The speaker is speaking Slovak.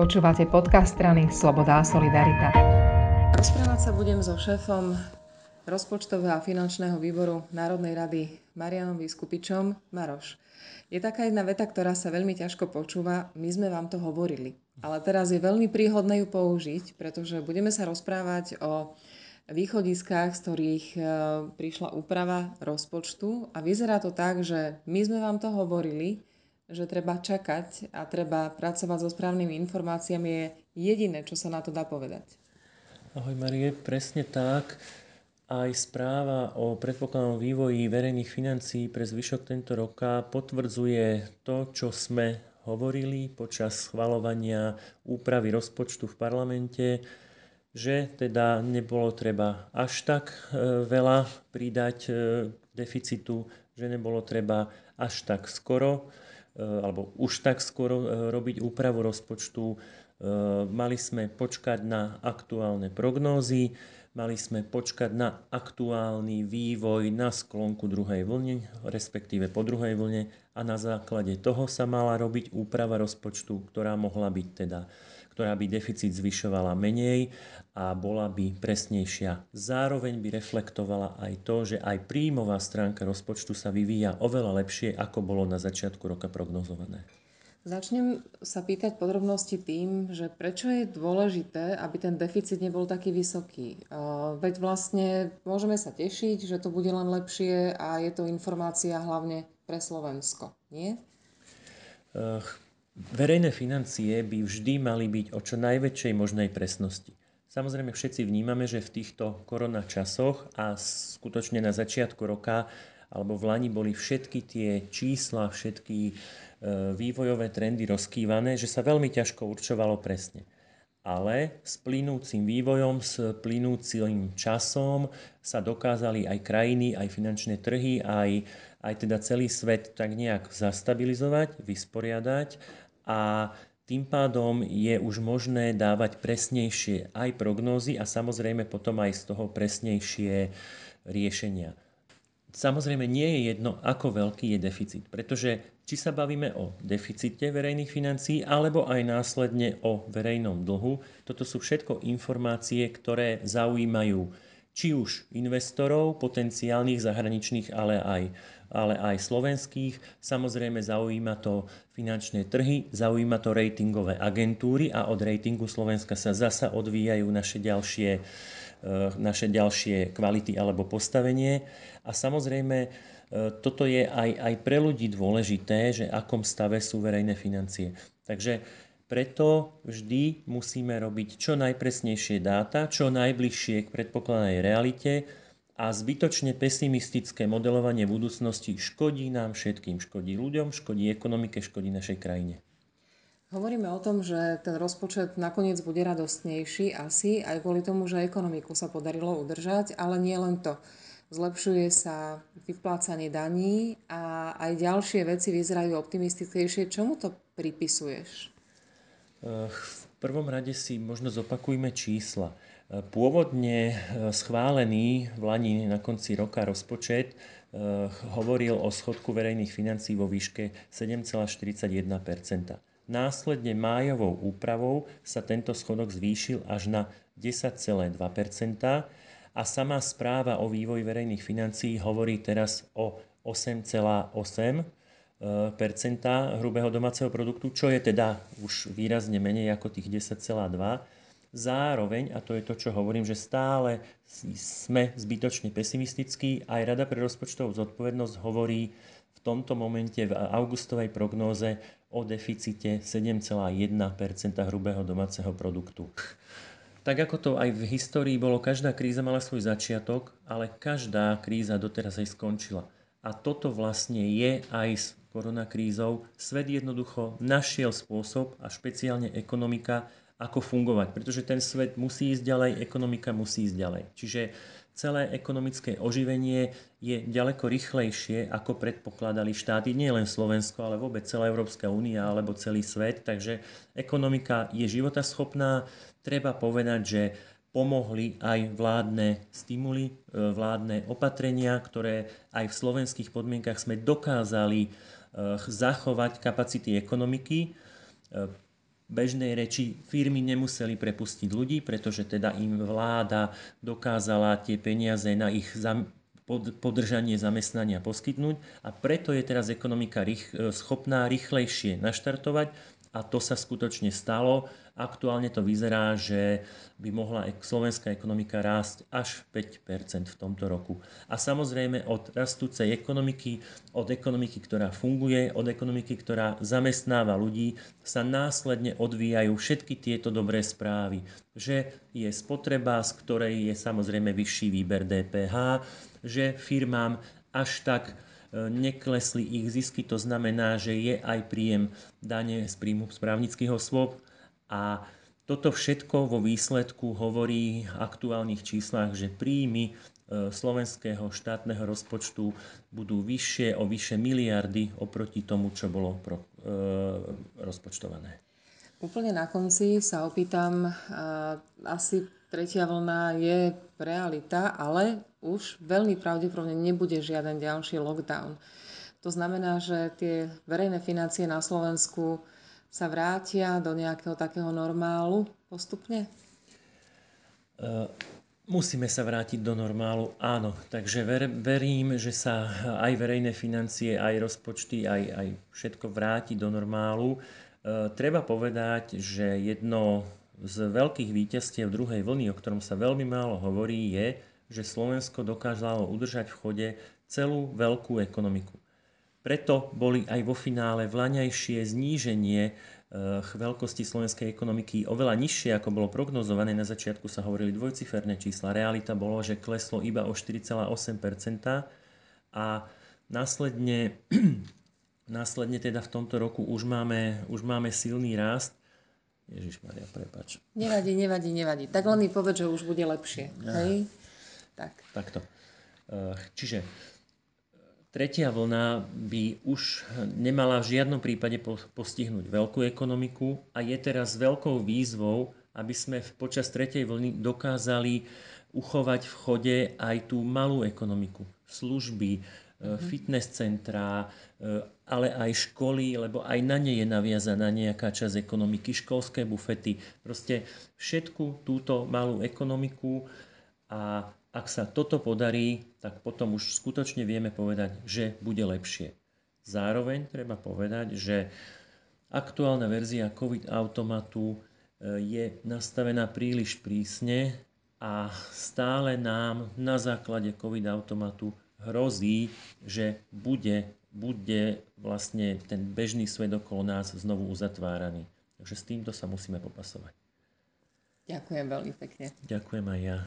Počúvate podcast strany Sloboda a Solidarita. Rozprávať sa budem so šéfom rozpočtového a finančného výboru Národnej rady Marianom Vyskupičom. Maroš, je taká jedna veta, ktorá sa veľmi ťažko počúva. My sme vám to hovorili. Ale teraz je veľmi príhodné ju použiť, pretože budeme sa rozprávať o východiskách, z ktorých e, prišla úprava rozpočtu a vyzerá to tak, že my sme vám to hovorili, že treba čakať a treba pracovať so správnymi informáciami je jediné, čo sa na to dá povedať. Ahoj Marie, presne tak. Aj správa o predpokladnom vývoji verejných financií pre zvyšok tento roka potvrdzuje to, čo sme hovorili počas schvalovania úpravy rozpočtu v parlamente, že teda nebolo treba až tak e, veľa pridať e, deficitu, že nebolo treba až tak skoro alebo už tak skoro e, robiť úpravu rozpočtu. E, mali sme počkať na aktuálne prognózy, mali sme počkať na aktuálny vývoj na sklonku druhej vlny, respektíve po druhej vlne a na základe toho sa mala robiť úprava rozpočtu, ktorá mohla byť teda ktorá by deficit zvyšovala menej a bola by presnejšia. Zároveň by reflektovala aj to, že aj príjmová stránka rozpočtu sa vyvíja oveľa lepšie, ako bolo na začiatku roka prognozované. Začnem sa pýtať podrobnosti tým, že prečo je dôležité, aby ten deficit nebol taký vysoký. Veď vlastne môžeme sa tešiť, že to bude len lepšie a je to informácia hlavne pre Slovensko, nie? Verejné financie by vždy mali byť o čo najväčšej možnej presnosti. Samozrejme všetci vnímame, že v týchto korona časoch a skutočne na začiatku roka alebo v Lani boli všetky tie čísla, všetky e, vývojové trendy rozkývané, že sa veľmi ťažko určovalo presne. Ale s plynúcim vývojom, s plynúcim časom sa dokázali aj krajiny, aj finančné trhy, aj, aj teda celý svet tak nejak zastabilizovať, vysporiadať a tým pádom je už možné dávať presnejšie aj prognózy a samozrejme potom aj z toho presnejšie riešenia. Samozrejme nie je jedno, ako veľký je deficit, pretože či sa bavíme o deficite verejných financií alebo aj následne o verejnom dlhu, toto sú všetko informácie, ktoré zaujímajú či už investorov, potenciálnych zahraničných, ale aj ale aj slovenských. Samozrejme zaujíma to finančné trhy, zaujíma to ratingové agentúry a od ratingu Slovenska sa zasa odvíjajú naše ďalšie, eh, naše ďalšie kvality alebo postavenie. A samozrejme eh, toto je aj, aj pre ľudí dôležité, že akom stave sú verejné financie. Takže preto vždy musíme robiť čo najpresnejšie dáta, čo najbližšie k predpokladanej realite, a zbytočne pesimistické modelovanie budúcnosti škodí nám všetkým. Škodí ľuďom, škodí ekonomike, škodí našej krajine. Hovoríme o tom, že ten rozpočet nakoniec bude radostnejší asi aj kvôli tomu, že ekonomiku sa podarilo udržať, ale nie len to. Zlepšuje sa vyplácanie daní a aj ďalšie veci vyzerajú optimistickejšie. Čomu to pripisuješ? V prvom rade si možno zopakujme čísla. Pôvodne e, schválený v Lani na konci roka rozpočet hovoril o schodku verejných financí vo výške 7,41 Následne májovou úpravou sa tento schodok zvýšil až na 10,2% a sama správa o vývoji verejných financií hovorí teraz o 8,8 hrubého domáceho produktu, čo je teda už výrazne menej ako tých 10,2 Zároveň, a to je to, čo hovorím, že stále sme zbytočne pesimistickí, aj Rada pre rozpočtovú zodpovednosť hovorí v tomto momente v augustovej prognóze o deficite 7,1% hrubého domáceho produktu. Tak ako to aj v histórii bolo, každá kríza mala svoj začiatok, ale každá kríza doteraz aj skončila. A toto vlastne je aj s koronakrízou. Svet jednoducho našiel spôsob a špeciálne ekonomika, ako fungovať, pretože ten svet musí ísť ďalej, ekonomika musí ísť ďalej. Čiže celé ekonomické oživenie je ďaleko rýchlejšie, ako predpokladali štáty, nie len Slovensko, ale vôbec celá Európska únia alebo celý svet. Takže ekonomika je životaschopná. Treba povedať, že pomohli aj vládne stimuly, e, vládne opatrenia, ktoré aj v slovenských podmienkach sme dokázali e, zachovať kapacity ekonomiky. E, bežnej reči firmy nemuseli prepustiť ľudí, pretože teda im vláda dokázala tie peniaze na ich podržanie zamestnania poskytnúť a preto je teraz ekonomika schopná rýchlejšie naštartovať a to sa skutočne stalo. Aktuálne to vyzerá, že by mohla slovenská ekonomika rásť až 5% v tomto roku. A samozrejme od rastúcej ekonomiky, od ekonomiky, ktorá funguje, od ekonomiky, ktorá zamestnáva ľudí, sa následne odvíjajú všetky tieto dobré správy. Že je spotreba, z ktorej je samozrejme vyšší výber DPH, že firmám až tak neklesli ich zisky, to znamená, že je aj príjem dane z príjmu správnických osôb a toto všetko vo výsledku hovorí v aktuálnych číslach, že príjmy e, slovenského štátneho rozpočtu budú vyššie o vyše miliardy oproti tomu, čo bolo pro, e, rozpočtované. Úplne na konci sa opýtam, asi tretia vlna je realita, ale už veľmi pravdepodobne nebude žiaden ďalší lockdown. To znamená, že tie verejné financie na Slovensku sa vrátia do nejakého takého normálu postupne? Uh, musíme sa vrátiť do normálu, áno. Takže ver, verím, že sa aj verejné financie, aj rozpočty, aj, aj všetko vráti do normálu. Uh, treba povedať, že jedno z veľkých víťazstiev druhej vlny, o ktorom sa veľmi málo hovorí, je, že Slovensko dokázalo udržať v chode celú veľkú ekonomiku. Preto boli aj vo finále vlaňajšie zníženie eh, veľkosti slovenskej ekonomiky oveľa nižšie, ako bolo prognozované. Na začiatku sa hovorili dvojciferné čísla. Realita bolo, že kleslo iba o 4,8% a následne, následne teda v tomto roku už máme, už máme silný rast. Ježiš Maria, prepač. Nevadí, nevadí, nevadí. Tak len mi povedz, že už bude lepšie. Ja. Hej? Tak. Takto. Eh, čiže tretia vlna by už nemala v žiadnom prípade postihnúť veľkú ekonomiku a je teraz veľkou výzvou, aby sme počas tretej vlny dokázali uchovať v chode aj tú malú ekonomiku, služby. Fitness centrá, eh, ale aj školy, lebo aj na ne je naviazaná nejaká časť ekonomiky, školské bufety, proste všetku túto malú ekonomiku a ak sa toto podarí, tak potom už skutočne vieme povedať, že bude lepšie. Zároveň treba povedať, že aktuálna verzia COVID automatu e, je nastavená príliš prísne a stále nám na základe COVID automatu hrozí, že bude, bude vlastne ten bežný svet okolo nás znovu uzatváraný. Takže s týmto sa musíme popasovať. Ďakujem veľmi pekne. Ďakujem aj ja.